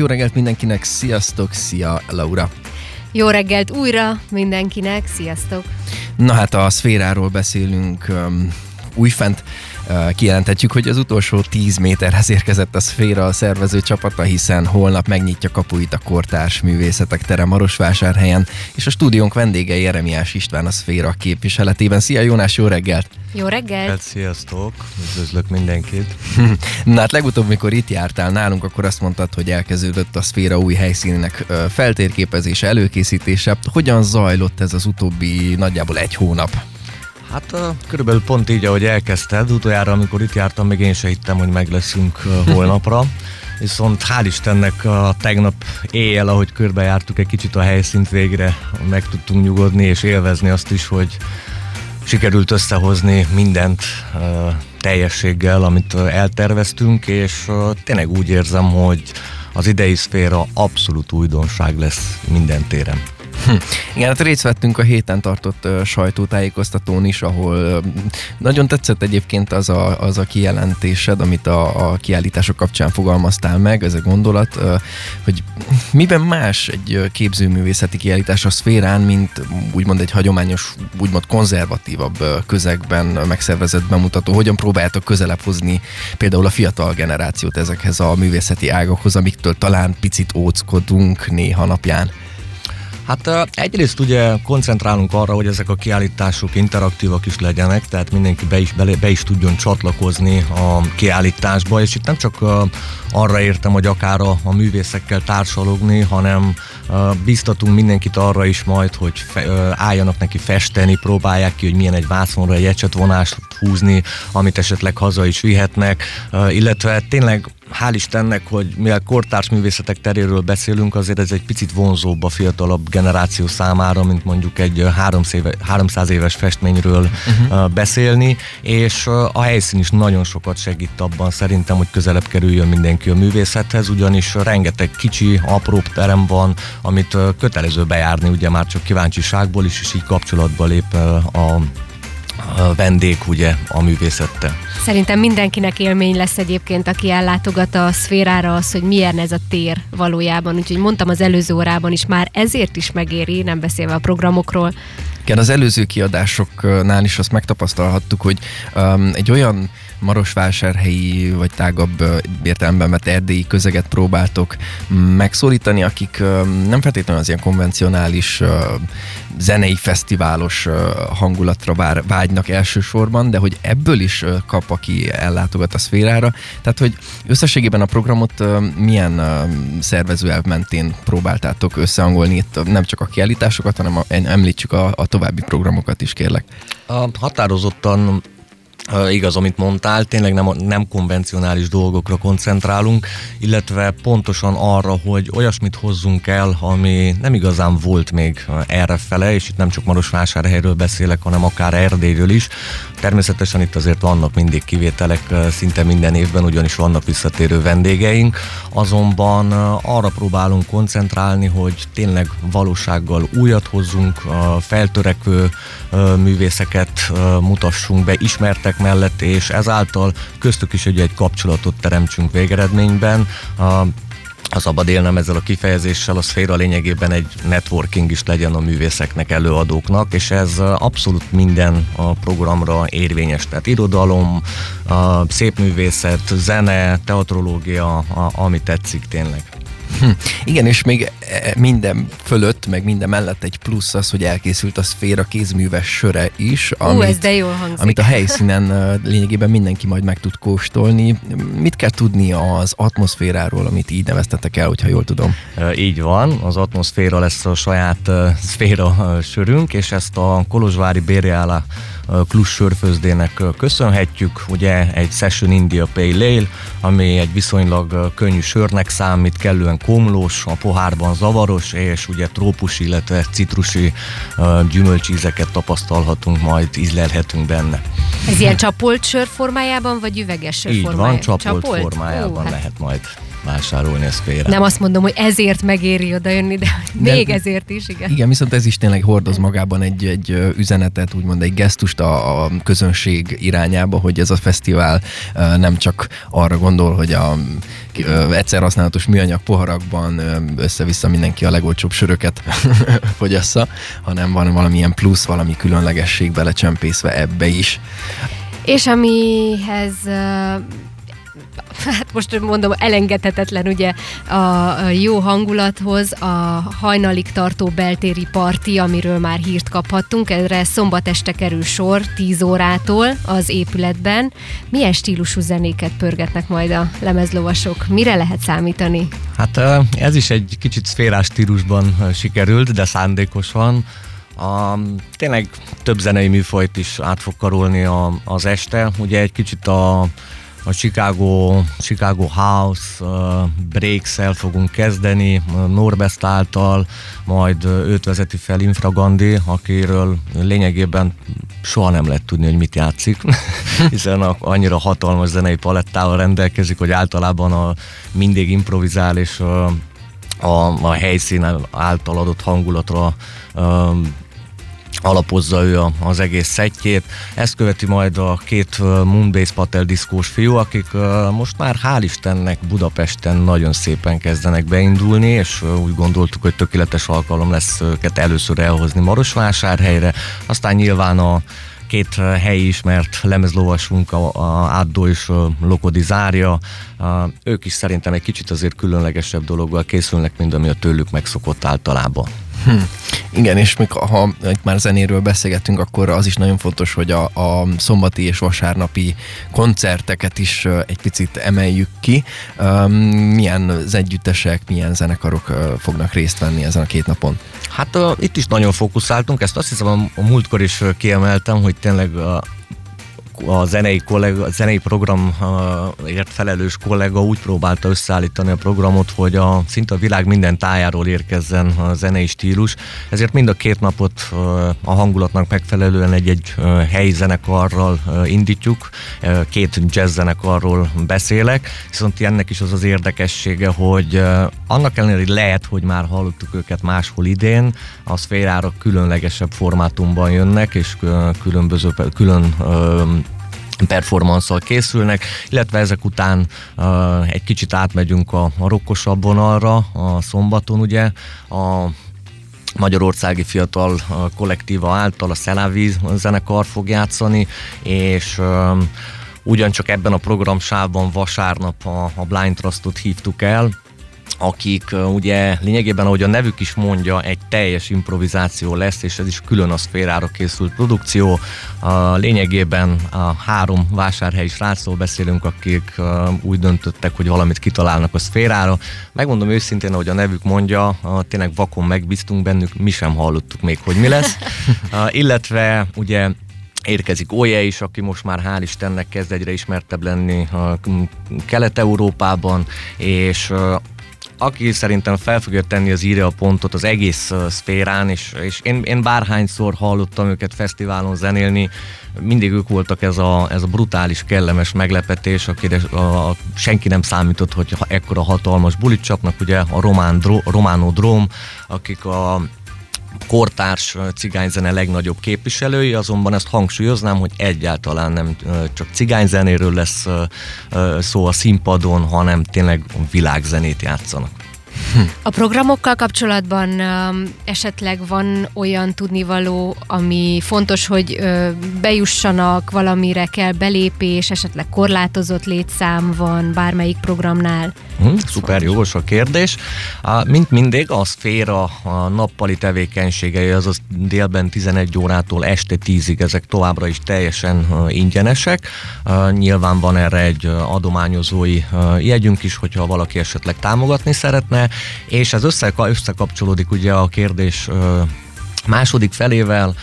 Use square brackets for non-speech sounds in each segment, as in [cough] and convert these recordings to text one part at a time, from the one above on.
Jó reggelt mindenkinek, sziasztok, szia Laura! Jó reggelt újra mindenkinek, sziasztok! Na hát a szféráról beszélünk újfent. Kijelenthetjük, hogy az utolsó 10 méterhez érkezett a szféra a szervező csapata, hiszen holnap megnyitja kapuit a Kortárs Művészetek tere Marosvásárhelyen, és a stúdiónk vendége Jeremiás István a szféra képviseletében. Szia Jónás, jó reggelt! Jó reggelt! Hát, sziasztok! Üdvözlök mindenkit! [laughs] Na hát legutóbb, mikor itt jártál nálunk, akkor azt mondtad, hogy elkezdődött a szféra új helyszínének feltérképezése, előkészítése. Hogyan zajlott ez az utóbbi nagyjából egy hónap? Hát körülbelül pont így, ahogy elkezdted, utoljára, amikor itt jártam, még én se hittem, hogy meg leszünk [laughs] holnapra. Viszont hál' Istennek a tegnap éjjel, ahogy körbejártuk egy kicsit a helyszínt végre, meg tudtunk nyugodni és élvezni azt is, hogy sikerült összehozni mindent teljességgel, amit elterveztünk, és tényleg úgy érzem, hogy az idei szféra abszolút újdonság lesz minden téren. Hm. Igen, hát részt vettünk a héten tartott sajtótájékoztatón is, ahol nagyon tetszett egyébként az a, az a kijelentésed, amit a, a kiállítások kapcsán fogalmaztál meg, ez a gondolat, hogy miben más egy képzőművészeti kiállítás a szférán, mint úgymond egy hagyományos, úgymond konzervatívabb közegben megszervezett bemutató. Hogyan próbáljátok közelebb hozni például a fiatal generációt ezekhez a művészeti ágakhoz, amiktől talán picit óckodunk néha napján? Hát egyrészt ugye koncentrálunk arra, hogy ezek a kiállítások interaktívak is legyenek, tehát mindenki be is, be, be is tudjon csatlakozni a kiállításba, és itt nem csak arra értem, hogy akár a, a művészekkel társalogni, hanem biztatunk mindenkit arra is majd, hogy fe, álljanak neki festeni, próbálják ki, hogy milyen egy vászonra egy ecsetvonást húzni, amit esetleg haza is vihetnek, illetve tényleg hál' Istennek, hogy mivel kortárs művészetek teréről beszélünk, azért ez egy picit vonzóbb a fiatalabb generáció számára, mint mondjuk egy 300 éves festményről uh-huh. beszélni, és a helyszín is nagyon sokat segít abban szerintem, hogy közelebb kerüljön mindenki a művészethez, ugyanis rengeteg kicsi, apró terem van, amit kötelező bejárni, ugye már csak kíváncsiságból is, és így kapcsolatba lép a a vendég ugye a művészettel. Szerintem mindenkinek élmény lesz egyébként, aki ellátogat a szférára az, hogy milyen ez a tér valójában. Úgyhogy mondtam az előző órában is, már ezért is megéri, nem beszélve a programokról. Igen, az előző kiadásoknál is azt megtapasztalhattuk, hogy um, egy olyan marosvásárhelyi vagy tágabb értelemben vett erdélyi közeget próbáltok megszólítani, akik nem feltétlenül az ilyen konvencionális zenei fesztiválos hangulatra vágynak elsősorban, de hogy ebből is kap, aki ellátogat a szférára. Tehát, hogy összességében a programot milyen szervezőelv mentén próbáltátok összehangolni itt nem csak a kiállításokat, hanem a, említsük a, a további programokat is, kérlek. Határozottan igaz, amit mondtál, tényleg nem, nem konvencionális dolgokra koncentrálunk, illetve pontosan arra, hogy olyasmit hozzunk el, ami nem igazán volt még erre fele, és itt nem csak Marosvásárhelyről beszélek, hanem akár Erdélyről is. Természetesen itt azért vannak mindig kivételek szinte minden évben, ugyanis vannak visszatérő vendégeink, azonban arra próbálunk koncentrálni, hogy tényleg valósággal újat hozzunk, feltörekvő művészeket mutassunk be, ismertek kollégák mellett, és ezáltal köztük is egy, egy kapcsolatot teremtsünk végeredményben. ha szabad élnem ezzel a kifejezéssel, a szféra lényegében egy networking is legyen a művészeknek, előadóknak, és ez abszolút minden a programra érvényes. Tehát irodalom, szép művészet, zene, teatrológia, ami tetszik tényleg. Hm. Igen, és még e, minden fölött, meg minden mellett egy plusz az, hogy elkészült a szféra kézműves söre is, amit, Ú, ez de jól hangzik. amit a helyszínen lényegében mindenki majd meg tud kóstolni. Mit kell tudni az atmoszféráról, amit így neveztetek el, hogyha jól tudom? Így van, az atmoszféra lesz a saját szféra sörünk, és ezt a Kolozsvári Bérjála Klus sörfőzdének köszönhetjük. Ugye egy Session India Pale Ale, ami egy viszonylag könnyű sörnek számít, kellően komlós, a pohárban zavaros, és ugye trópusi, illetve citrusi gyümölcsízeket tapasztalhatunk, majd ízlelhetünk benne. Ez ilyen csapolt sör formájában, vagy üveges sör Így formájában? van, csapolt, csapolt? formájában Ó, hát. lehet majd vásárolni ezt félre. Nem azt mondom, hogy ezért megéri oda jönni, de még ezért is, igen. Igen, viszont ez is tényleg hordoz magában egy, egy üzenetet, úgymond egy gesztust a, a közönség irányába, hogy ez a fesztivál nem csak arra gondol, hogy a egyszer használatos műanyag poharakban össze-vissza mindenki a legolcsóbb söröket [laughs] fogyassza, hanem van valamilyen plusz, valami különlegesség belecsempészve ebbe is. És amihez hát most mondom, elengedhetetlen ugye a jó hangulathoz a hajnalig tartó beltéri parti, amiről már hírt kaphattunk. Erre szombat este kerül sor 10 órától az épületben. Milyen stílusú zenéket pörgetnek majd a lemezlovasok? Mire lehet számítani? Hát ez is egy kicsit szférás stílusban sikerült, de szándékosan. A, tényleg több zenei műfajt is át fog karolni a, az este. Ugye egy kicsit a a Chicago, Chicago House uh, Breaks-el fogunk kezdeni, Norbest által, majd őt vezeti fel Infragandi, akiről lényegében soha nem lehet tudni, hogy mit játszik, [laughs] hiszen annyira hatalmas zenei palettával rendelkezik, hogy általában a, mindig improvizál, és a, a, a helyszín által adott hangulatra alapozza ő az egész szettjét. Ezt követi majd a két Moonbase Patel diszkós fiú, akik most már hál' Istennek Budapesten nagyon szépen kezdenek beindulni, és úgy gondoltuk, hogy tökéletes alkalom lesz őket először elhozni Marosvásárhelyre, aztán nyilván a két helyi ismert lemezlovasunk, a, a Ádó és a Lokodi Zárja, ők is szerintem egy kicsit azért különlegesebb dologgal készülnek, mint ami a tőlük megszokott általában. Hm. Igen, és még ha már zenéről beszélgettünk, akkor az is nagyon fontos, hogy a, a szombati és vasárnapi koncerteket is egy picit emeljük ki. Milyen az együttesek, milyen zenekarok fognak részt venni ezen a két napon? Hát uh, itt is nagyon fókuszáltunk, ezt azt hiszem a, a múltkor is kiemeltem, hogy tényleg a zenei, kollega, a zenei programért felelős kollega úgy próbálta összeállítani a programot, hogy a szinte a világ minden tájáról érkezzen a zenei stílus. Ezért mind a két napot a hangulatnak megfelelően egy-egy helyi zenekarral indítjuk, két jazz zenekarról beszélek, viszont ennek is az az érdekessége, hogy annak ellenére, hogy lehet, hogy már hallottuk őket máshol idén, a szférára különlegesebb formátumban jönnek, és különböző, külön performanszal készülnek, illetve ezek után uh, egy kicsit átmegyünk a, a rokkosabb vonalra, a szombaton ugye, a Magyarországi Fiatal Kollektíva által a Szelávíz zenekar fog játszani, és uh, ugyancsak ebben a programsávban vasárnap a, a Blind Trustot hívtuk el, akik ugye lényegében, ahogy a nevük is mondja, egy teljes improvizáció lesz, és ez is külön a szférára készült produkció. A lényegében a három vásárhelyi srácról beszélünk, akik úgy döntöttek, hogy valamit kitalálnak a szférára. Megmondom őszintén, ahogy a nevük mondja, tényleg vakon megbíztunk bennük, mi sem hallottuk még, hogy mi lesz. [laughs] illetve ugye érkezik Olye is, aki most már hál' Istennek kezd egyre ismertebb lenni Kelet-Európában, és aki szerintem fel fogja tenni az írja a pontot az egész szférán, és, és én, én bárhányszor hallottam őket fesztiválon zenélni, mindig ők voltak ez a, ez a brutális, kellemes meglepetés, akire a, a, senki nem számított, hogy ekkora hatalmas bulit csapnak, ugye a Román, Dro, Románó Dróm, akik a kortárs cigányzene legnagyobb képviselői, azonban ezt hangsúlyoznám, hogy egyáltalán nem csak cigányzenéről lesz szó a színpadon, hanem tényleg világzenét játszanak. A programokkal kapcsolatban um, esetleg van olyan tudnivaló, ami fontos, hogy bejussanak, valamire kell belépés, esetleg korlátozott létszám van bármelyik programnál? Hmm, szuper, jogos a kérdés. Mint mindig, a szféra a nappali tevékenységei, azaz délben 11 órától este 10-ig, ezek továbbra is teljesen ingyenesek. Nyilván van erre egy adományozói jegyünk is, hogyha valaki esetleg támogatni szeretne, és össze, összekapcsolódik ugye a kérdés Második felével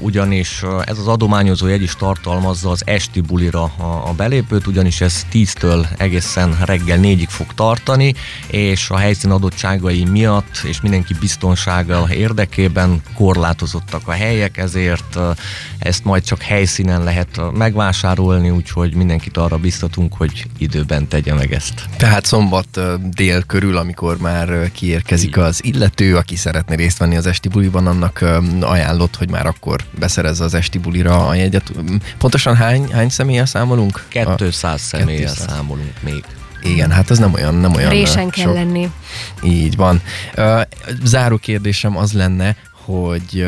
ugyanis ez az adományozó jegy is tartalmazza az esti bulira a belépőt, ugyanis ez 10-től egészen reggel 4-ig fog tartani, és a helyszín adottságai miatt és mindenki biztonsága érdekében korlátozottak a helyek, ezért ezt majd csak helyszínen lehet megvásárolni, úgyhogy mindenkit arra biztatunk, hogy időben tegye meg ezt. Tehát szombat dél körül, amikor már kiérkezik az illető, aki szeretne részt venni az esti buliban, annak ajánlott, hogy már akkor beszerezze az esti bulira a jegyet. Pontosan hány, hány személlyel számolunk? 200 személlyel 200. számolunk még Igen, hát az nem olyan, nem olyan Résen kell sok. lenni. Így van. Záró kérdésem az lenne, hogy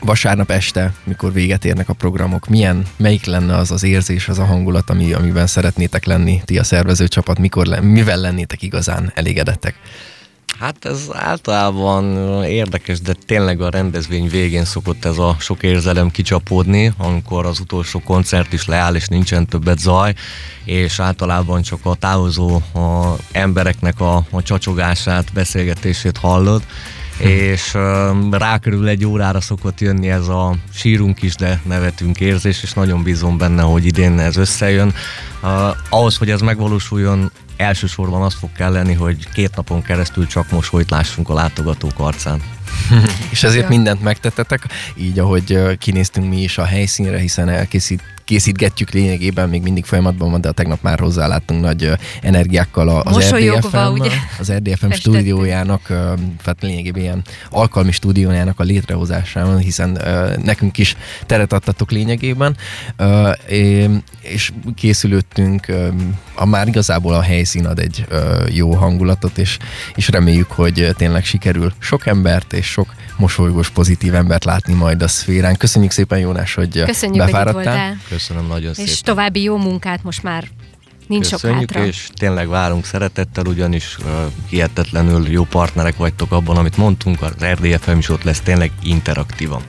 vasárnap este, mikor véget érnek a programok, milyen, melyik lenne az az érzés, az a hangulat, ami, amiben szeretnétek lenni, ti a szervezőcsapat, mikor, le, mivel lennétek igazán elégedettek? Hát ez általában érdekes, de tényleg a rendezvény végén szokott ez a sok érzelem kicsapódni, amikor az utolsó koncert is leáll, és nincsen többet zaj, és általában csak a távozó a embereknek a, a csacsogását, beszélgetését hallod, és uh, rákörül egy órára szokott jönni ez a sírunk is, de nevetünk érzés, és nagyon bízom benne, hogy idén ez összejön. Uh, ahhoz, hogy ez megvalósuljon, elsősorban az fog kelleni, hogy két napon keresztül csak mosolyt lássunk a látogatók arcán. [laughs] És ezért mindent megtettetek, így ahogy kinéztünk mi is a helyszínre, hiszen elkészít készítgetjük lényegében, még mindig folyamatban van, de tegnap már hozzáláttunk nagy energiákkal a- az RDFM, az RDFM stúdiójának, tehát lényegében ilyen alkalmi stúdiójának a létrehozásában, hiszen nekünk is teret adtatok lényegében, és készülöttünk, ö, a már igazából a helyszín ad egy jó hangulatot, és, és reméljük, hogy tényleg sikerül sok embert és sok mosolygós, pozitív embert látni majd a szférán. Köszönjük szépen, Jónás, hogy Köszönjük, hogy befáradtál. voltál. Köszönöm nagyon És szépen. további jó munkát most már nincs sok Köszönjük, hátra. és tényleg várunk szeretettel, ugyanis uh, hihetetlenül jó partnerek vagytok abban, amit mondtunk, az RDFM is ott lesz tényleg interaktívan.